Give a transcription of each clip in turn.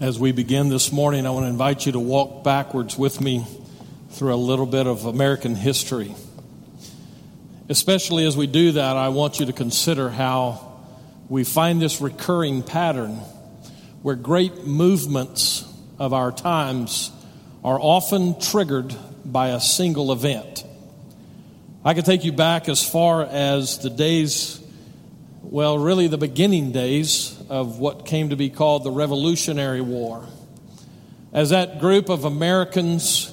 As we begin this morning, I want to invite you to walk backwards with me through a little bit of American history. Especially as we do that, I want you to consider how we find this recurring pattern where great movements of our times are often triggered by a single event. I could take you back as far as the days well, really the beginning days of what came to be called the Revolutionary War. As that group of Americans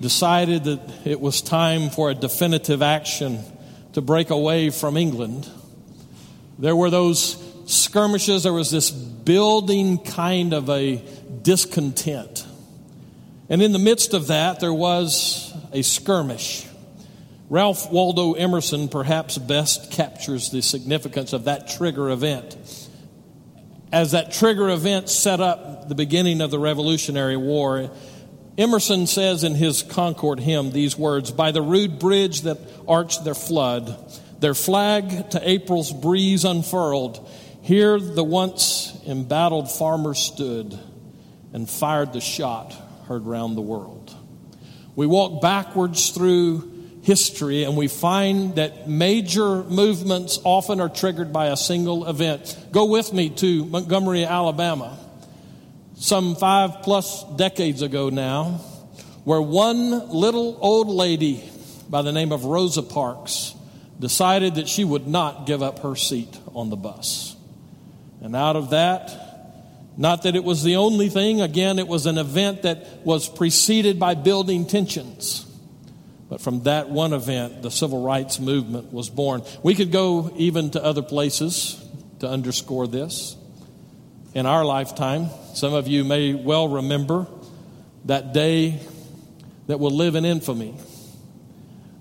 decided that it was time for a definitive action to break away from England, there were those skirmishes, there was this building kind of a discontent. And in the midst of that, there was a skirmish. Ralph Waldo Emerson perhaps best captures the significance of that trigger event. As that trigger event set up the beginning of the Revolutionary War, Emerson says in his Concord hymn these words By the rude bridge that arched their flood, their flag to April's breeze unfurled, here the once embattled farmer stood and fired the shot heard round the world. We walk backwards through history, and we find that major movements often are triggered by a single event. Go with me to Montgomery, Alabama, some five plus decades ago now, where one little old lady by the name of Rosa Parks decided that she would not give up her seat on the bus. And out of that, not that it was the only thing, again, it was an event that was preceded by building tensions. But from that one event, the civil rights movement was born. We could go even to other places to underscore this. In our lifetime, some of you may well remember that day that will live in infamy.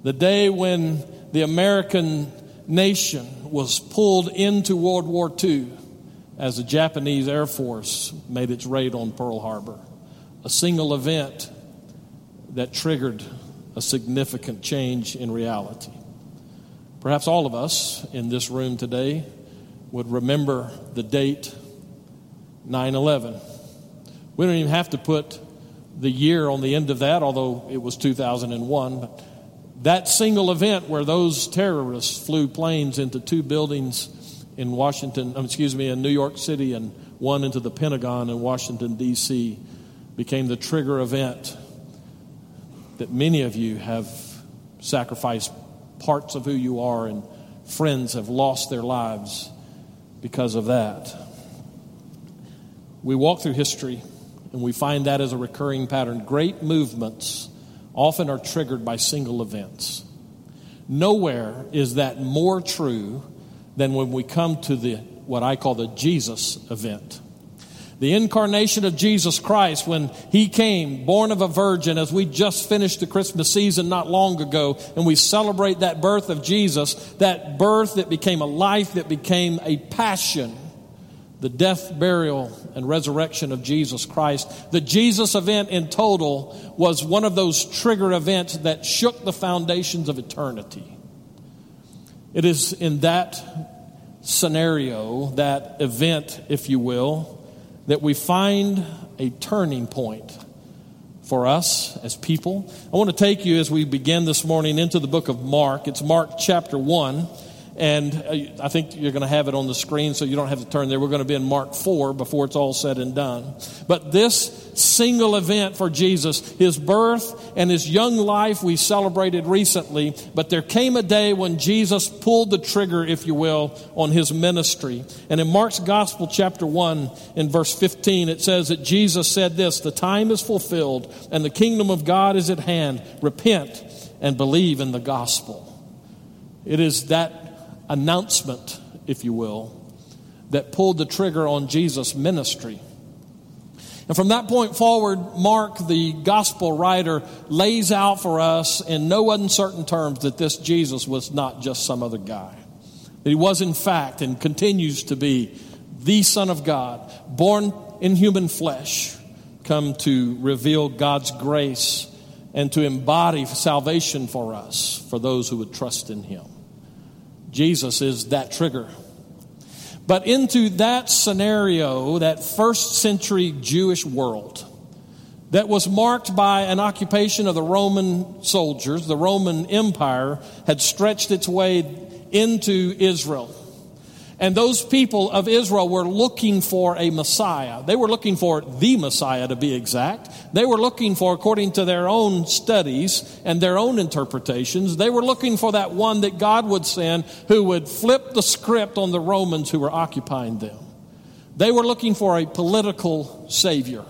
The day when the American nation was pulled into World War II as the Japanese Air Force made its raid on Pearl Harbor. A single event that triggered a significant change in reality. Perhaps all of us in this room today would remember the date 9 11. We don't even have to put the year on the end of that, although it was 2001. But that single event where those terrorists flew planes into two buildings in Washington, um, excuse me, in New York City and one into the Pentagon in Washington, D.C., became the trigger event that many of you have sacrificed parts of who you are, and friends have lost their lives because of that. We walk through history and we find that as a recurring pattern. Great movements often are triggered by single events. Nowhere is that more true than when we come to the what I call the Jesus event. The incarnation of Jesus Christ when he came, born of a virgin, as we just finished the Christmas season not long ago, and we celebrate that birth of Jesus, that birth that became a life, that became a passion, the death, burial, and resurrection of Jesus Christ. The Jesus event in total was one of those trigger events that shook the foundations of eternity. It is in that scenario, that event, if you will, that we find a turning point for us as people. I want to take you as we begin this morning into the book of Mark. It's Mark chapter 1. And uh, I think you're going to have it on the screen so you don't have to turn there. We're going to be in Mark 4 before it's all said and done. But this single event for Jesus, his birth and his young life, we celebrated recently. But there came a day when Jesus pulled the trigger, if you will, on his ministry. And in Mark's Gospel, chapter 1, in verse 15, it says that Jesus said this The time is fulfilled and the kingdom of God is at hand. Repent and believe in the gospel. It is that announcement, if you will, that pulled the trigger on Jesus' ministry. And from that point forward, Mark, the gospel writer, lays out for us in no uncertain terms that this Jesus was not just some other guy. That he was, in fact, and continues to be the Son of God, born in human flesh, come to reveal God's grace and to embody salvation for us, for those who would trust in him. Jesus is that trigger. but into that scenario, that first century Jewish world that was marked by an occupation of the Roman soldiers, the Roman Empire had stretched its way into Israel. And those people of Israel were looking for a Messiah. They were looking for the Messiah, to be exact. They were looking for, according to their own studies and their own interpretations, they were looking for that one that God would send who would flip the script on the Romans who were occupying them. They were looking for a political savior.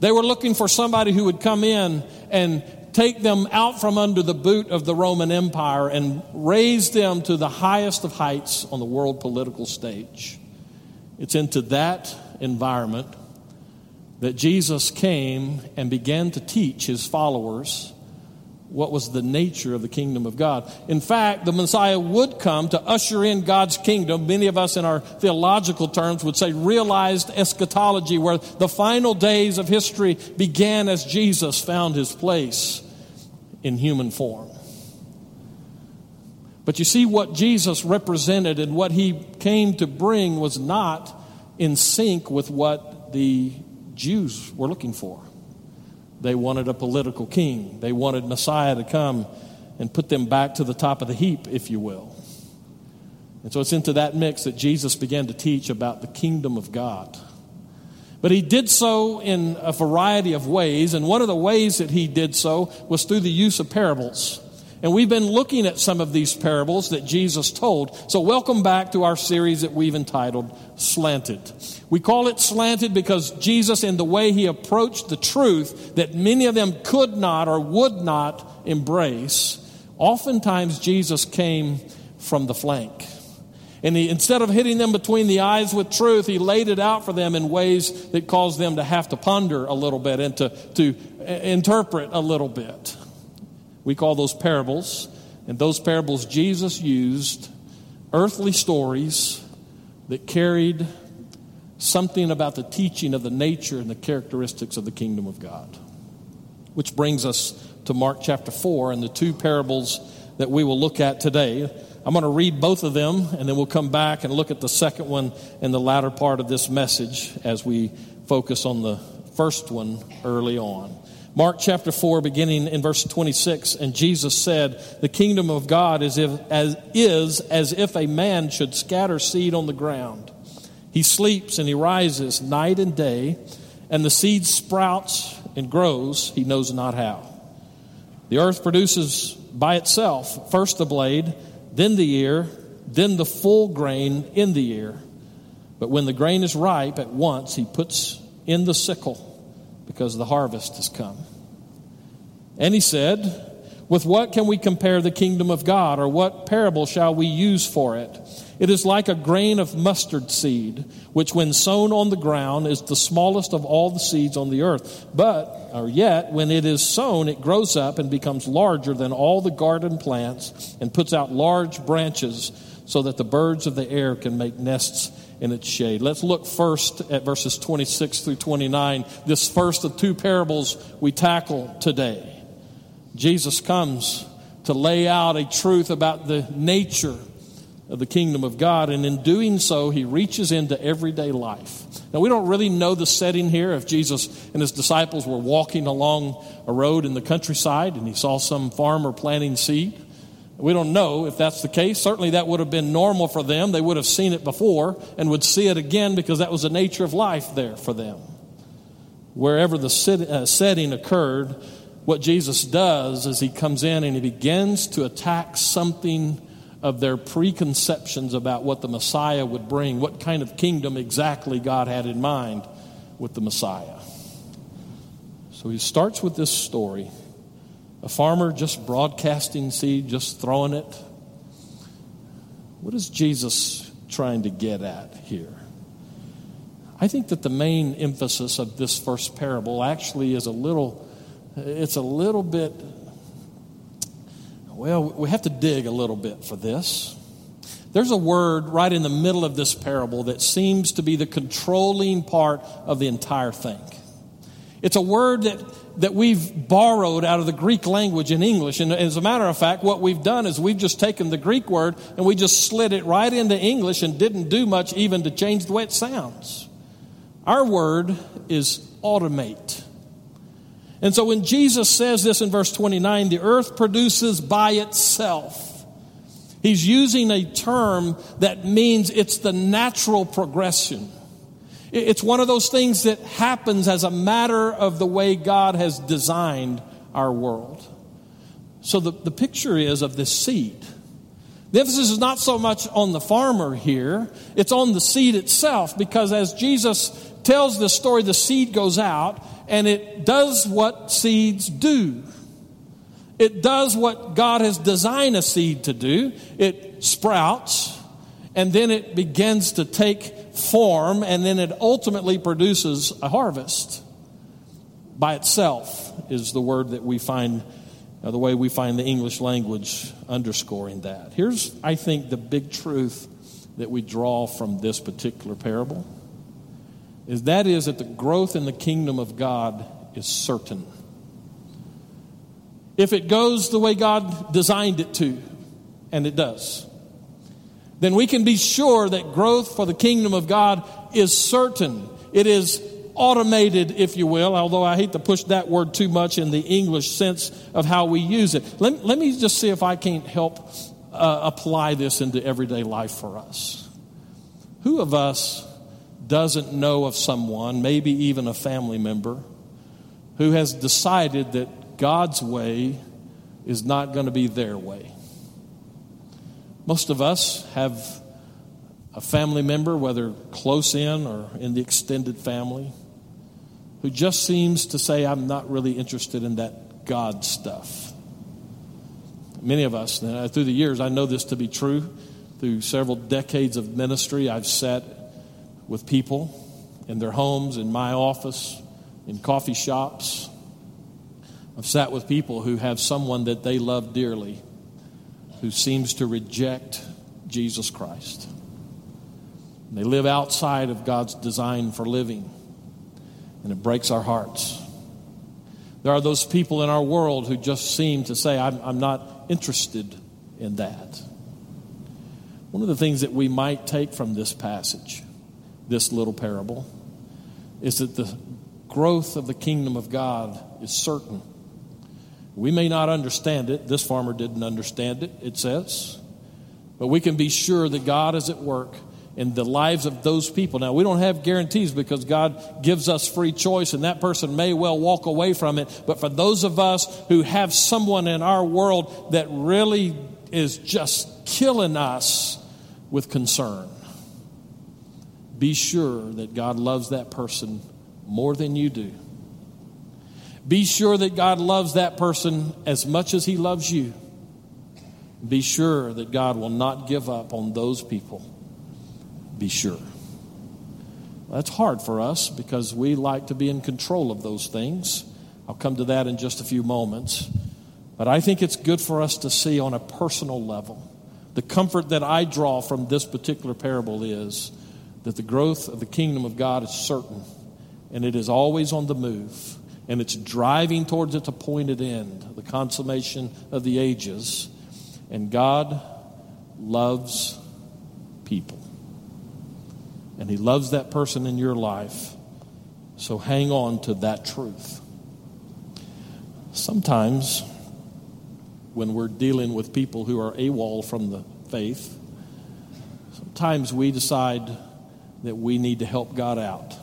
They were looking for somebody who would come in and take them out from under the boot of the Roman Empire and raise them to the highest of heights on the world political stage. It's into that environment that Jesus came and began to teach his followers what was the nature of the kingdom of God. In fact, the Messiah would come to usher in God's kingdom. Many of us in our theological terms would say realized eschatology, where the final days of history began as Jesus found his place in human form. But you see, what Jesus represented and what he came to bring was not in sync with what the Jews were looking for. They wanted a political king. They wanted Messiah to come and put them back to the top of the heap, if you will. And so it's into that mix that Jesus began to teach about the kingdom of God. But he did so in a variety of ways, and one of the ways that he did so was through the use of parables. And we've been looking at some of these parables that Jesus told. So, welcome back to our series that we've entitled Slanted. We call it slanted because Jesus, in the way he approached the truth that many of them could not or would not embrace, oftentimes Jesus came from the flank. And he, instead of hitting them between the eyes with truth, he laid it out for them in ways that caused them to have to ponder a little bit and to, to uh, interpret a little bit. We call those parables. And those parables Jesus used earthly stories that carried something about the teaching of the nature and the characteristics of the kingdom of God. Which brings us to Mark chapter 4 and the two parables that we will look at today. I'm going to read both of them and then we'll come back and look at the second one in the latter part of this message as we focus on the first one early on. Mark chapter 4, beginning in verse 26, and Jesus said, The kingdom of God is, if, as, is as if a man should scatter seed on the ground. He sleeps and he rises night and day, and the seed sprouts and grows, he knows not how. The earth produces by itself first the blade, then the ear, then the full grain in the ear. But when the grain is ripe, at once he puts in the sickle because the harvest has come. And he said, With what can we compare the kingdom of God, or what parable shall we use for it? It is like a grain of mustard seed, which when sown on the ground is the smallest of all the seeds on the earth. But, or yet, when it is sown, it grows up and becomes larger than all the garden plants and puts out large branches so that the birds of the air can make nests in its shade. Let's look first at verses 26 through 29, this first of two parables we tackle today. Jesus comes to lay out a truth about the nature of the kingdom of God, and in doing so, he reaches into everyday life. Now, we don't really know the setting here if Jesus and his disciples were walking along a road in the countryside and he saw some farmer planting seed. We don't know if that's the case. Certainly, that would have been normal for them. They would have seen it before and would see it again because that was the nature of life there for them. Wherever the uh, setting occurred, what Jesus does is he comes in and he begins to attack something of their preconceptions about what the Messiah would bring, what kind of kingdom exactly God had in mind with the Messiah. So he starts with this story a farmer just broadcasting seed, just throwing it. What is Jesus trying to get at here? I think that the main emphasis of this first parable actually is a little, it's a little bit, well, we have to dig a little bit for this. There's a word right in the middle of this parable that seems to be the controlling part of the entire thing. It's a word that, that we've borrowed out of the Greek language in English. And as a matter of fact, what we've done is we've just taken the Greek word and we just slid it right into English and didn't do much even to change the way it sounds. Our word is automate. And so when Jesus says this in verse 29, the earth produces by itself. He's using a term that means it's the natural progression. It's one of those things that happens as a matter of the way God has designed our world. So the, the picture is of this seed. The emphasis is not so much on the farmer here, it's on the seed itself, because as Jesus tells this story, the seed goes out and it does what seeds do. It does what God has designed a seed to do. It sprouts and then it begins to take form, and then it ultimately produces a harvest. By itself is the word that we find, uh, the way we find the English language underscoring that. Here's, I think, the big truth that we draw from this particular parable is that is that the growth in the kingdom of God is certain. If it goes the way God designed it to, and it does, then we can be sure that growth for the kingdom of God is certain. It is automated, if you will, although I hate to push that word too much in the English sense of how we use it. Let, let me just see if I can't help uh, apply this into everyday life for us. Who of us doesn't know of someone, maybe even a family member, who has decided that God's way is not going to be their way? Most of us have a family member, whether close in or in the extended family, who just seems to say, I'm not really interested in that God stuff. Many of us, through the years, I know this to be true. Through several decades of ministry, I've sat with people in their homes, in my office, in coffee shops. I've sat with people who have someone that they love dearly who seems to reject Jesus Christ. They live outside of God's design for living, and it breaks our hearts. There are those people in our world who just seem to say, I'm, I'm not interested in that. One of the things that we might take from this passage, this little parable, is that the growth of the kingdom of God is certain. We may not understand it. This farmer didn't understand it, it says. But we can be sure that God is at work in the lives of those people. Now, we don't have guarantees because God gives us free choice, and that person may well walk away from it. But for those of us who have someone in our world that really is just killing us with concern, be sure that God loves that person more than you do. Be sure that God loves that person as much as He loves you. Be sure that God will not give up on those people. Be sure. That's hard for us because we like to be in control of those things. I'll come to that in just a few moments. But I think it's good for us to see on a personal level. The comfort that I draw from this particular parable is that the growth of the kingdom of God is certain and it is always on the move and it's driving towards its appointed end, the consummation of the ages. And God loves people. And He loves that person in your life. So hang on to that truth. Sometimes, when we're dealing with people who are AWOL from the faith, sometimes we decide that we need to help God out.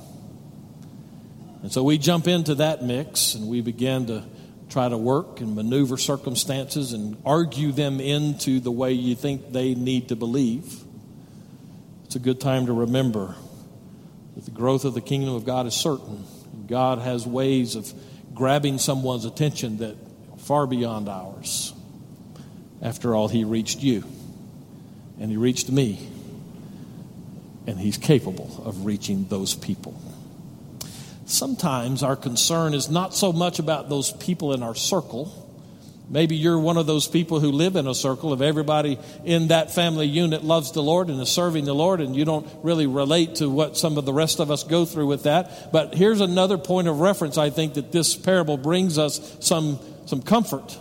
And so we jump into that mix and we begin to try to work and maneuver circumstances and argue them into the way you think they need to believe. It's a good time to remember that the growth of the kingdom of God is certain. God has ways of grabbing someone's attention that far beyond ours. After all, He reached you, and He reached me, and He's capable of reaching those people sometimes our concern is not so much about those people in our circle, Maybe you're one of those people who live in a circle of everybody in that family unit loves the Lord and is serving the Lord, and you don't really relate to what some of the rest of us go through with that. But here's another point of reference I think that this parable brings us some, some comfort,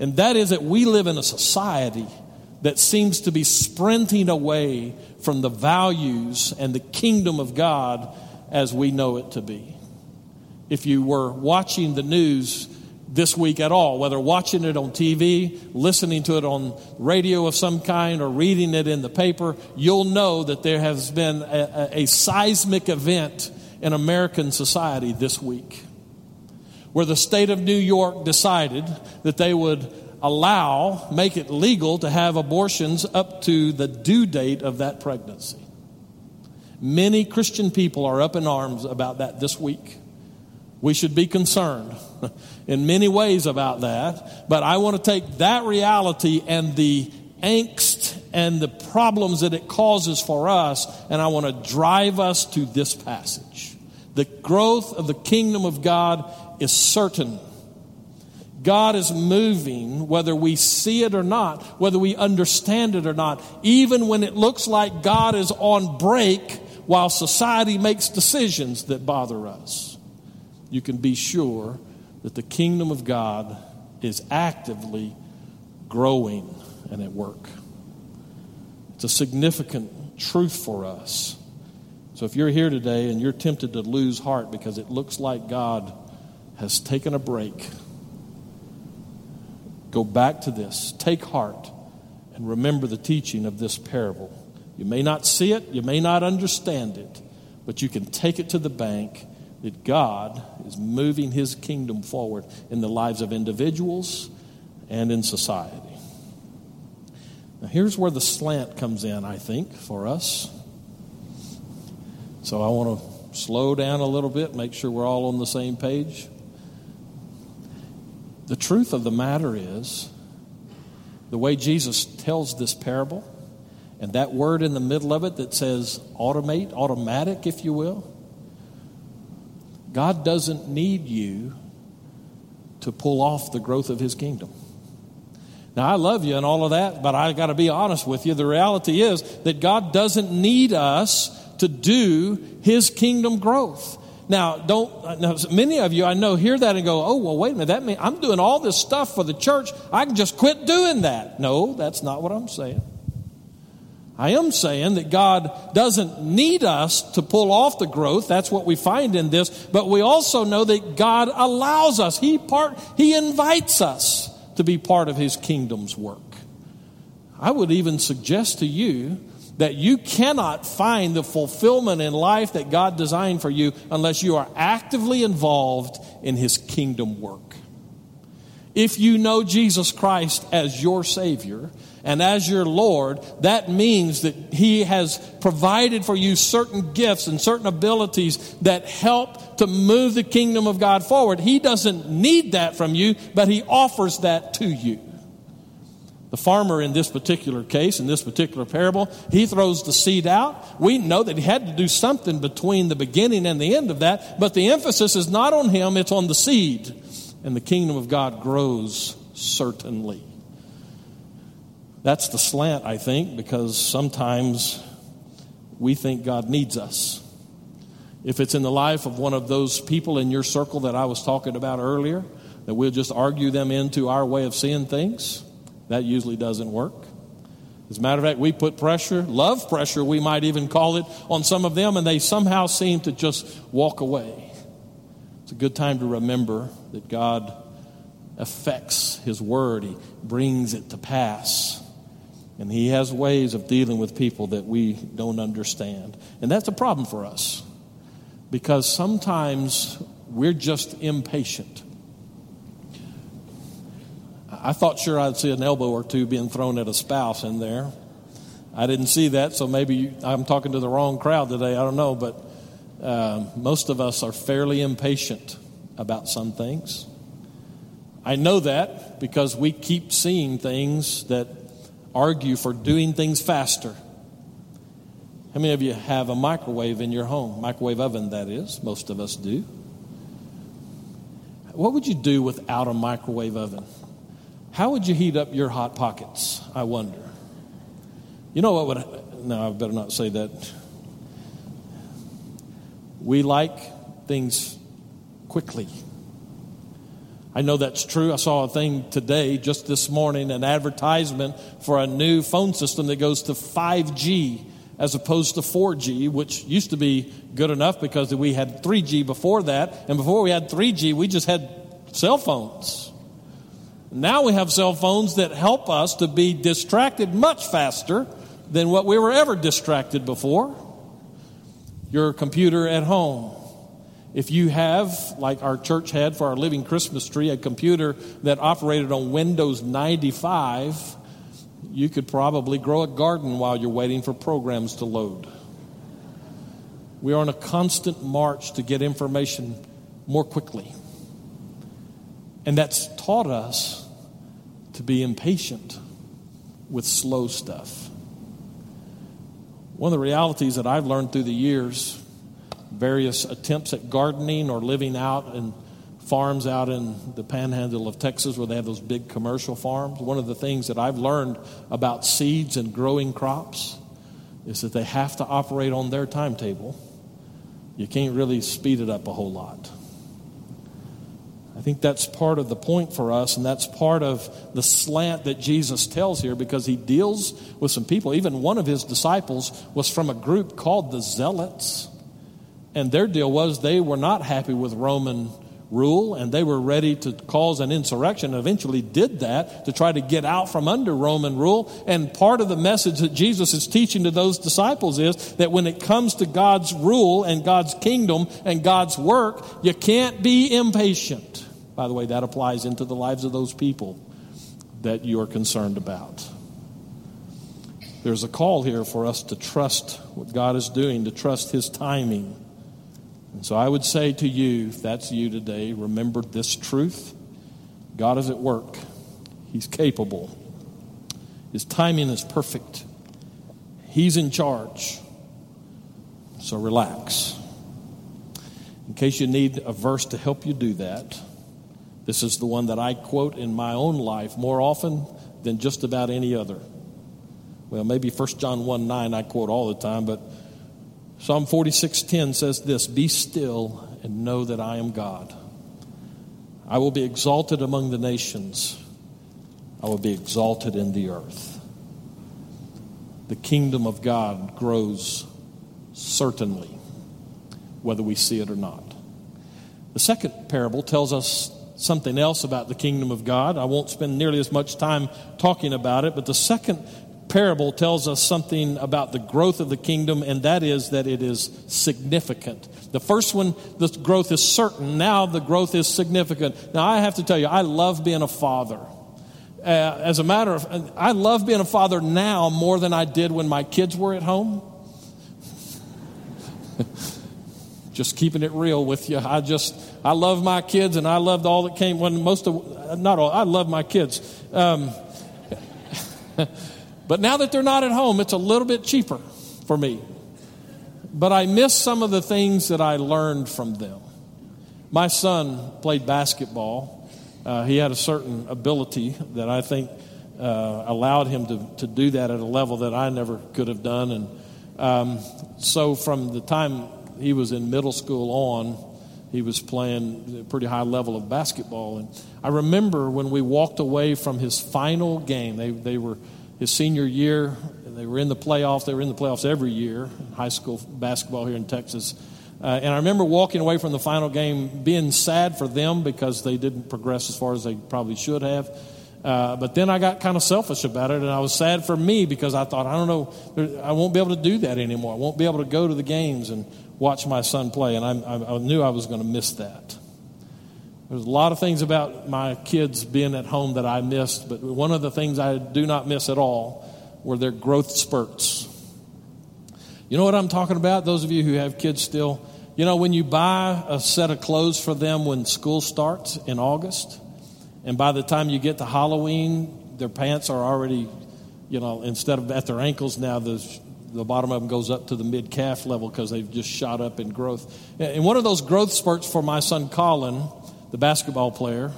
and that is that we live in a society that seems to be sprinting away from the values and the kingdom of God as we know it to be. If you were watching the news, this week at all, whether watching it on TV, listening to it on radio of some kind, or reading it in the paper, you'll know that there has been a, a, seismic event in American society this week where the state of New York decided that they would allow, make it legal to have abortions up to the due date of that pregnancy. Many Christian people are up in arms about that this week. We should be concerned in many ways about that, but I want to take that reality and the angst and the problems that it causes for us, and I want to drive us to this passage. The growth of the kingdom of God is certain. God is moving, whether we see it or not, whether we understand it or not, even when it looks like God is on break while society makes decisions that bother us. You can be sure that the kingdom of God is actively growing and at work. It's a significant truth for us. So if you're here today and you're tempted to lose heart because it looks like God has taken a break, go back to this. Take heart and remember the teaching of this parable. You may not see it, you may not understand it, but you can take it to the bank that God is moving his kingdom forward in the lives of individuals and in society. Now, here's where the slant comes in, I think, for us. So I want to slow down a little bit, make sure we're all on the same page. The truth of the matter is, the way Jesus tells this parable, and that word in the middle of it that says automate, automatic, if you will, God doesn't need you to pull off the growth of his kingdom. Now, I love you and all of that, but I got to be honest with you. The reality is that God doesn't need us to do his kingdom growth. Now, don't, now, many of you I know hear that and go, oh, well, wait a minute, that means I'm doing all this stuff for the church. I can just quit doing that. No, that's not what I'm saying. I am saying that God doesn't need us to pull off the growth. That's what we find in this. But we also know that God allows us. He part, He invites us to be part of His kingdom's work. I would even suggest to you that you cannot find the fulfillment in life that God designed for you unless you are actively involved in His kingdom work. If you know Jesus Christ as your Savior, and as your Lord, that means that He has provided for you certain gifts and certain abilities that help to move the kingdom of God forward. He doesn't need that from you, but He offers that to you. The farmer in this particular case, in this particular parable, he throws the seed out. We know that he had to do something between the beginning and the end of that, but the emphasis is not on him, it's on the seed. And the kingdom of God grows certainly. That's the slant, I think, because sometimes we think God needs us. If it's in the life of one of those people in your circle that I was talking about earlier, that we'll just argue them into our way of seeing things, that usually doesn't work. As a matter of fact, we put pressure, love pressure, we might even call it, on some of them, and they somehow seem to just walk away. It's a good time to remember that God affects His word, He brings it to pass. And He has ways of dealing with people that we don't understand. And that's a problem for us because sometimes we're just impatient. I thought sure I'd see an elbow or two being thrown at a spouse in there. I didn't see that, so maybe I'm talking to the wrong crowd today. I don't know, but uh, most of us are fairly impatient about some things. I know that because we keep seeing things that argue for doing things faster. How many of you have a microwave in your home? Microwave oven, that is. Most of us do. What would you do without a microwave oven? How would you heat up your hot pockets? I wonder. You know what would. No, I better not say that. We like things quickly. I know that's true. I saw a thing today, just this morning, an advertisement for a new phone system that goes to 5G as opposed to 4G, which used to be good enough because we had 3G before that. And before we had 3G, we just had cell phones. Now we have cell phones that help us to be distracted much faster than what we were ever distracted before. Your computer at home if you have, like our church had for our living Christmas tree, a computer that operated on Windows 95, you could probably grow a garden while you're waiting for programs to load. We are on a constant march to get information more quickly. And that's taught us to be impatient with slow stuff. One of the realities that I've learned through the years various attempts at gardening or living out in farms out in the panhandle of Texas where they have those big commercial farms. One of the things that I've learned about seeds and growing crops is that they have to operate on their timetable. You can't really speed it up a whole lot. I think that's part of the point for us, and that's part of the slant that Jesus tells here because he deals with some people. Even one of his disciples was from a group called the Zealots. And their deal was they were not happy with Roman rule and they were ready to cause an insurrection. Eventually did that to try to get out from under Roman rule. And part of the message that Jesus is teaching to those disciples is that when it comes to God's rule and God's kingdom and God's work, you can't be impatient. By the way, that applies into the lives of those people that you are concerned about. There's a call here for us to trust what God is doing, to trust His timing. And so I would say to you, if that's you today, remember this truth God is at work, He's capable, His timing is perfect, He's in charge. So relax. In case you need a verse to help you do that, this is the one that I quote in my own life more often than just about any other. Well, maybe 1 John 1 9 I quote all the time, but Psalm 46:10 says this, "Be still and know that I am God. I will be exalted among the nations. I will be exalted in the earth." The kingdom of God grows certainly, whether we see it or not. The second parable tells us something else about the kingdom of God. I won't spend nearly as much time talking about it, but the second parable tells us something about the growth of the kingdom, and that is that it is significant. The first one, the growth is certain. Now the growth is significant. Now I have to tell you, I love being a father. Uh, as a matter of, I love being a father now more than I did when my kids were at home. just keeping it real with you. I just, I love my kids, and I loved all that came when most of, not all, I love my kids. Um, But now that they're not at home, it's a little bit cheaper for me. But I miss some of the things that I learned from them. My son played basketball. Uh, he had a certain ability that I think uh, allowed him to, to do that at a level that I never could have done. And um, so from the time he was in middle school on, he was playing a pretty high level of basketball. And I remember when we walked away from his final game, they, they were his senior year. They were in the playoffs. They were in the playoffs every year, in high school basketball here in Texas. Uh, and I remember walking away from the final game being sad for them because they didn't progress as far as they probably should have. Uh, but then I got kind of selfish about it, and I was sad for me because I thought, I don't know, I won't be able to do that anymore. I won't be able to go to the games and watch my son play, and I, I, I knew I was going to miss that. There's a lot of things about my kids being at home that I missed, but one of the things I do not miss at all were their growth spurts. You know what I'm talking about? Those of you who have kids still, you know, when you buy a set of clothes for them when school starts in August, and by the time you get to Halloween, their pants are already, you know, instead of at their ankles now, the, the bottom of them goes up to the mid calf level because they've just shot up in growth. And one of those growth spurts for my son Colin the basketball player,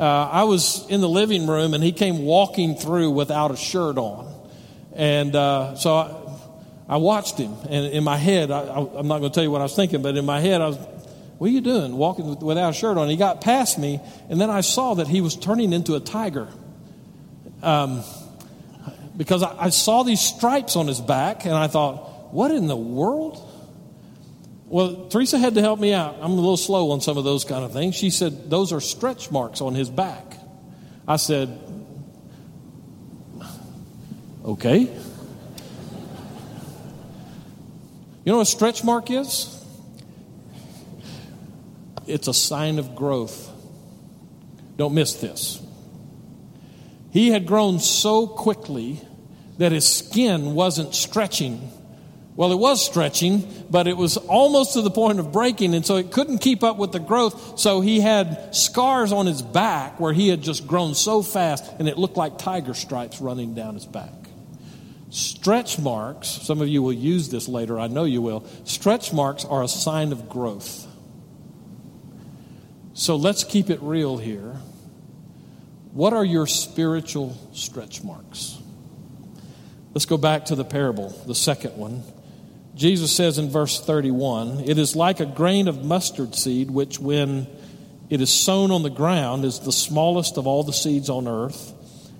uh, I was in the living room and he came walking through without a shirt on. And uh, so I, I, watched him. And in my head, I, am not going to tell you what I was thinking, but in my head, I was, What are you doing walking without a shirt on? He got past me, and then I saw that he was turning into a tiger. Um, because I, I saw these stripes on his back, and I thought, What in the world? Well, Teresa had to help me out. I'm a little slow on some of those kind of things. She said, Those are stretch marks on his back. I said, Okay. You know what a stretch mark is? It's a sign of growth. Don't miss this. He had grown so quickly that his skin wasn't stretching well, it was stretching, but it was almost to the point of breaking, and so it couldn't keep up with the growth. So he had scars on his back where he had just grown so fast, and it looked like tiger stripes running down his back. Stretch marks, some of you will use this later, I know you will. Stretch marks are a sign of growth. So let's keep it real here. What are your spiritual stretch marks? Let's go back to the parable, the second one. Jesus says in verse 31 It is like a grain of mustard seed, which when it is sown on the ground is the smallest of all the seeds on earth.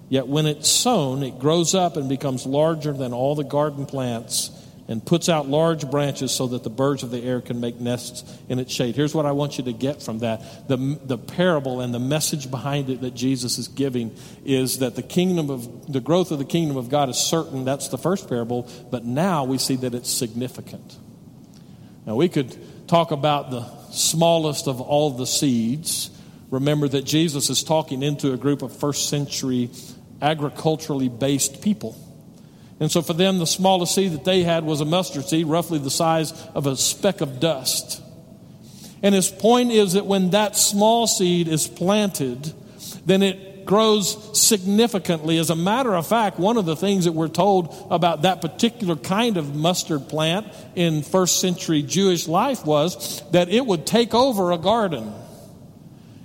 Yet when it's sown, it grows up and becomes larger than all the garden plants and puts out large branches so that the birds of the air can make nests in its shade. Here's what I want you to get from that. The, the parable and the message behind it that Jesus is giving is that the kingdom of the growth of the kingdom of God is certain. That's the first parable, but now we see that it's significant. Now we could talk about the smallest of all the seeds. Remember that Jesus is talking into a group of first century agriculturally based people. And so for them, the smallest seed that they had was a mustard seed, roughly the size of a speck of dust. And his point is that when that small seed is planted, then it grows significantly. As a matter of fact, one of the things that we're told about that particular kind of mustard plant in first century Jewish life was that it would take over a garden.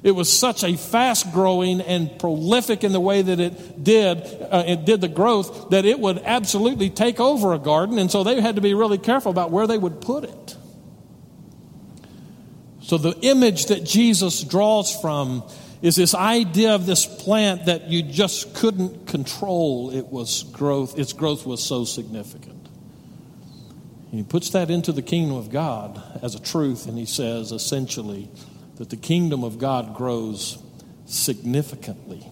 It was such a fast growing and prolific in the way that it did, uh, it did the growth, that it would absolutely take over a garden. And so they had to be really careful about where they would put it. So the image that Jesus draws from is this idea of this plant that you just couldn't control. It was growth, its growth was so significant. he puts that into the kingdom of God as a truth, and he says essentially, that the kingdom of God grows significantly.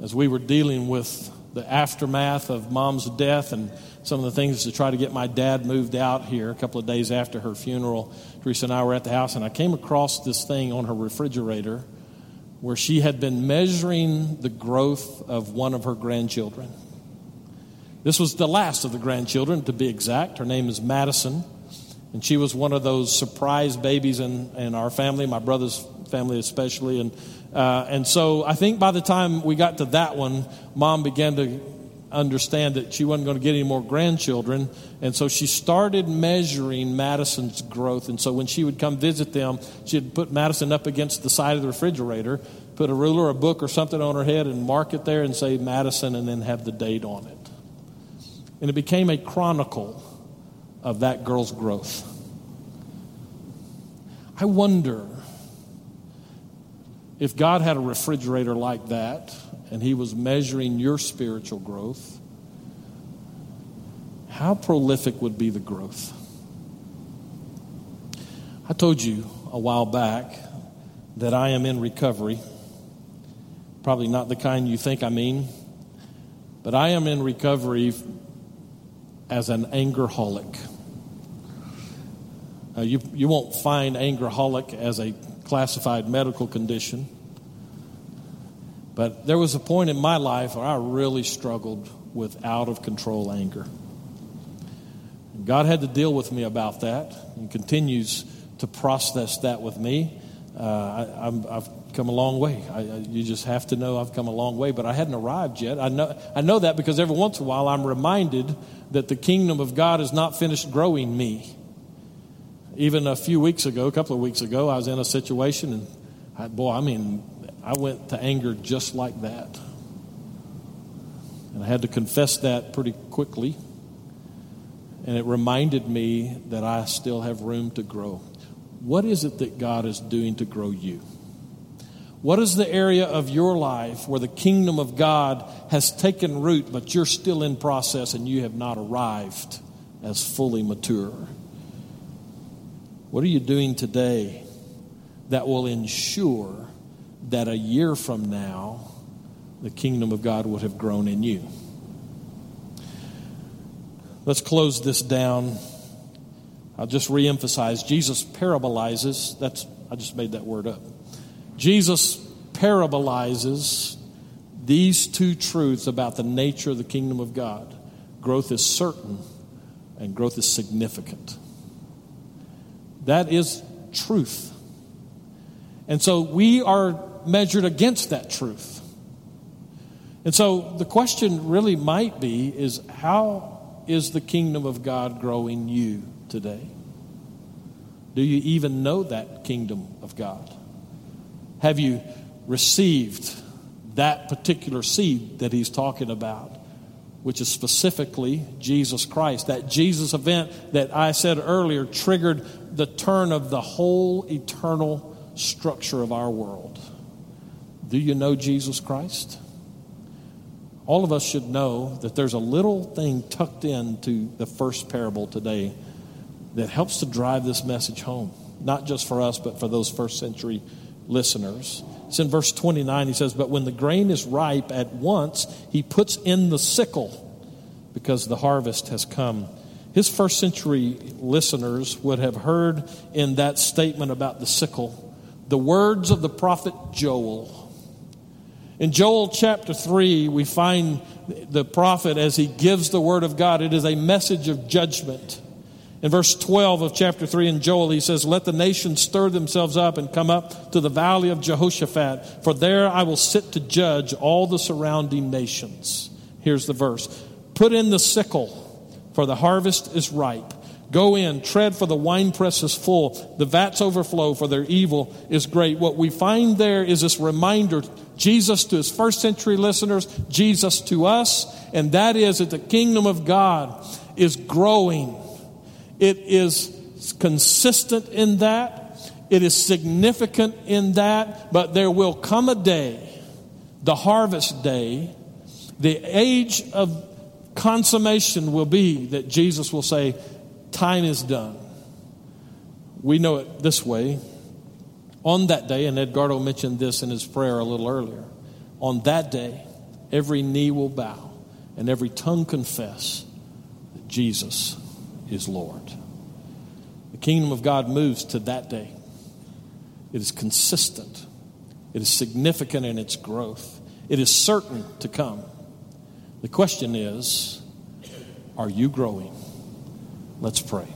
As we were dealing with the aftermath of mom's death and some of the things to try to get my dad moved out here a couple of days after her funeral, Teresa and I were at the house, and I came across this thing on her refrigerator where she had been measuring the growth of one of her grandchildren. This was the last of the grandchildren, to be exact. Her name is Madison. And she was one of those surprise babies in, in our family, my brother's family especially. And, uh, and so I think by the time we got to that one, mom began to understand that she wasn't going to get any more grandchildren. And so she started measuring Madison's growth. And so when she would come visit them, she'd put Madison up against the side of the refrigerator, put a ruler, a book, or something on her head, and mark it there and say Madison, and then have the date on it. And it became a chronicle of that girl's growth. I wonder if God had a refrigerator like that and He was measuring your spiritual growth, how prolific would be the growth? I told you a while back that I am in recovery. Probably not the kind you think I mean, but I am in recovery as an angerholic. Uh, you, you won't find angerholic as a classified medical condition. But there was a point in my life where I really struggled with out of control anger. God had to deal with me about that and continues to process that with me. Uh, I, have come a long way. I, you just have to know I've come a long way, but I hadn't arrived yet. I know, I know that because every once in a while I'm reminded that the kingdom of God is not finished growing me. Even a few weeks ago, a couple of weeks ago, I was in a situation, and I, boy, I mean, I went to anger just like that. And I had to confess that pretty quickly. And it reminded me that I still have room to grow. What is it that God is doing to grow you? What is the area of your life where the kingdom of God has taken root, but you're still in process and you have not arrived as fully mature? What are you doing today that will ensure that a year from now, the kingdom of God would have grown in you? Let's close this down. I'll just reemphasize Jesus parabolizes. That's I just made that word up. Jesus parabolizes these two truths about the nature of the kingdom of God. Growth is certain and growth is significant. That is truth. And so we are measured against that truth. And so the question really might be is how is the kingdom of God growing you today? Do you even know that kingdom of God? Have you received that particular seed that he's talking about, which is specifically Jesus Christ? That Jesus event that I said earlier triggered the turn of the whole eternal structure of our world. Do you know Jesus Christ? All of us should know that there's a little thing tucked into the first parable today that helps to drive this message home, not just for us, but for those first century listeners. It's in verse 29. He says, But when the grain is ripe, at once he puts in the sickle because the harvest has come. His first century listeners would have heard in that statement about the sickle the words of the prophet Joel. In Joel chapter 3, we find the prophet as he gives the word of God. It is a message of judgment. In verse 12 of chapter 3 in Joel, he says, Let the nations stir themselves up and come up to the valley of Jehoshaphat, for there I will sit to judge all the surrounding nations. Here's the verse Put in the sickle, for the harvest is ripe. Go in, tread, for the winepress is full. The vats overflow, for their evil is great. What we find there is this reminder Jesus to his first century listeners, Jesus to us, and that is that the kingdom of God is growing it is consistent in that, it is significant in that, but there will come a day, the harvest day, the age of consummation will be that Jesus will say, Time is done. We know it this way. On that day, and Edgardo mentioned this in his prayer a little earlier, on that day, every knee will bow and every tongue confess that Jesus is Lord. The kingdom of God moves to that day. It is consistent, it is significant in its growth, it is certain to come. The question is are you growing? Let's pray.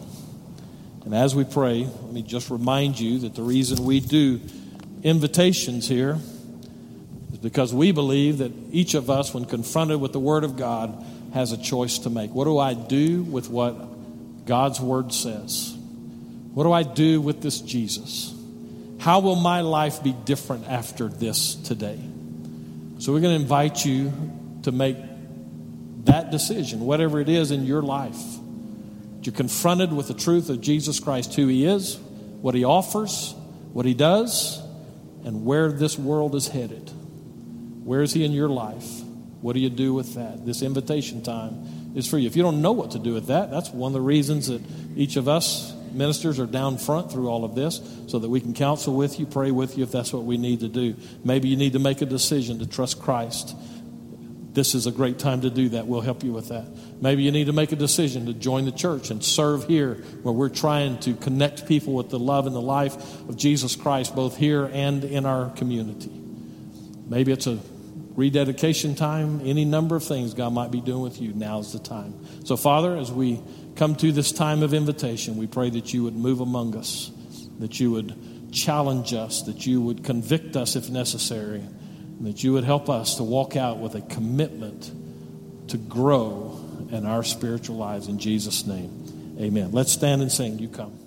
And as we pray, let me just remind you that the reason we do invitations here is because we believe that each of us, when confronted with the Word of God, has a choice to make. What do I do with what God's Word says? What do I do with this Jesus? How will my life be different after this today? So, we're going to invite you to make that decision, whatever it is in your life. You're confronted with the truth of Jesus Christ, who He is, what He offers, what He does, and where this world is headed. Where is He in your life? What do you do with that? This invitation time is for you. If you don't know what to do with that, that's one of the reasons that each of us ministers are down front through all of this so that we can counsel with you, pray with you if that's what we need to do. Maybe you need to make a decision to trust Christ. This is a great time to do that. We'll help you with that. Maybe you need to make a decision to join the church and serve here where we're trying to connect people with the love and the life of Jesus Christ, both here and in our community. Maybe it's a rededication time, any number of things God might be doing with you. Now's the time. So, Father, as we come to this time of invitation, we pray that you would move among us, that you would challenge us, that you would convict us if necessary, and that you would help us to walk out with a commitment to grow in our spiritual lives. In Jesus' name, amen. Let's stand and sing. You come.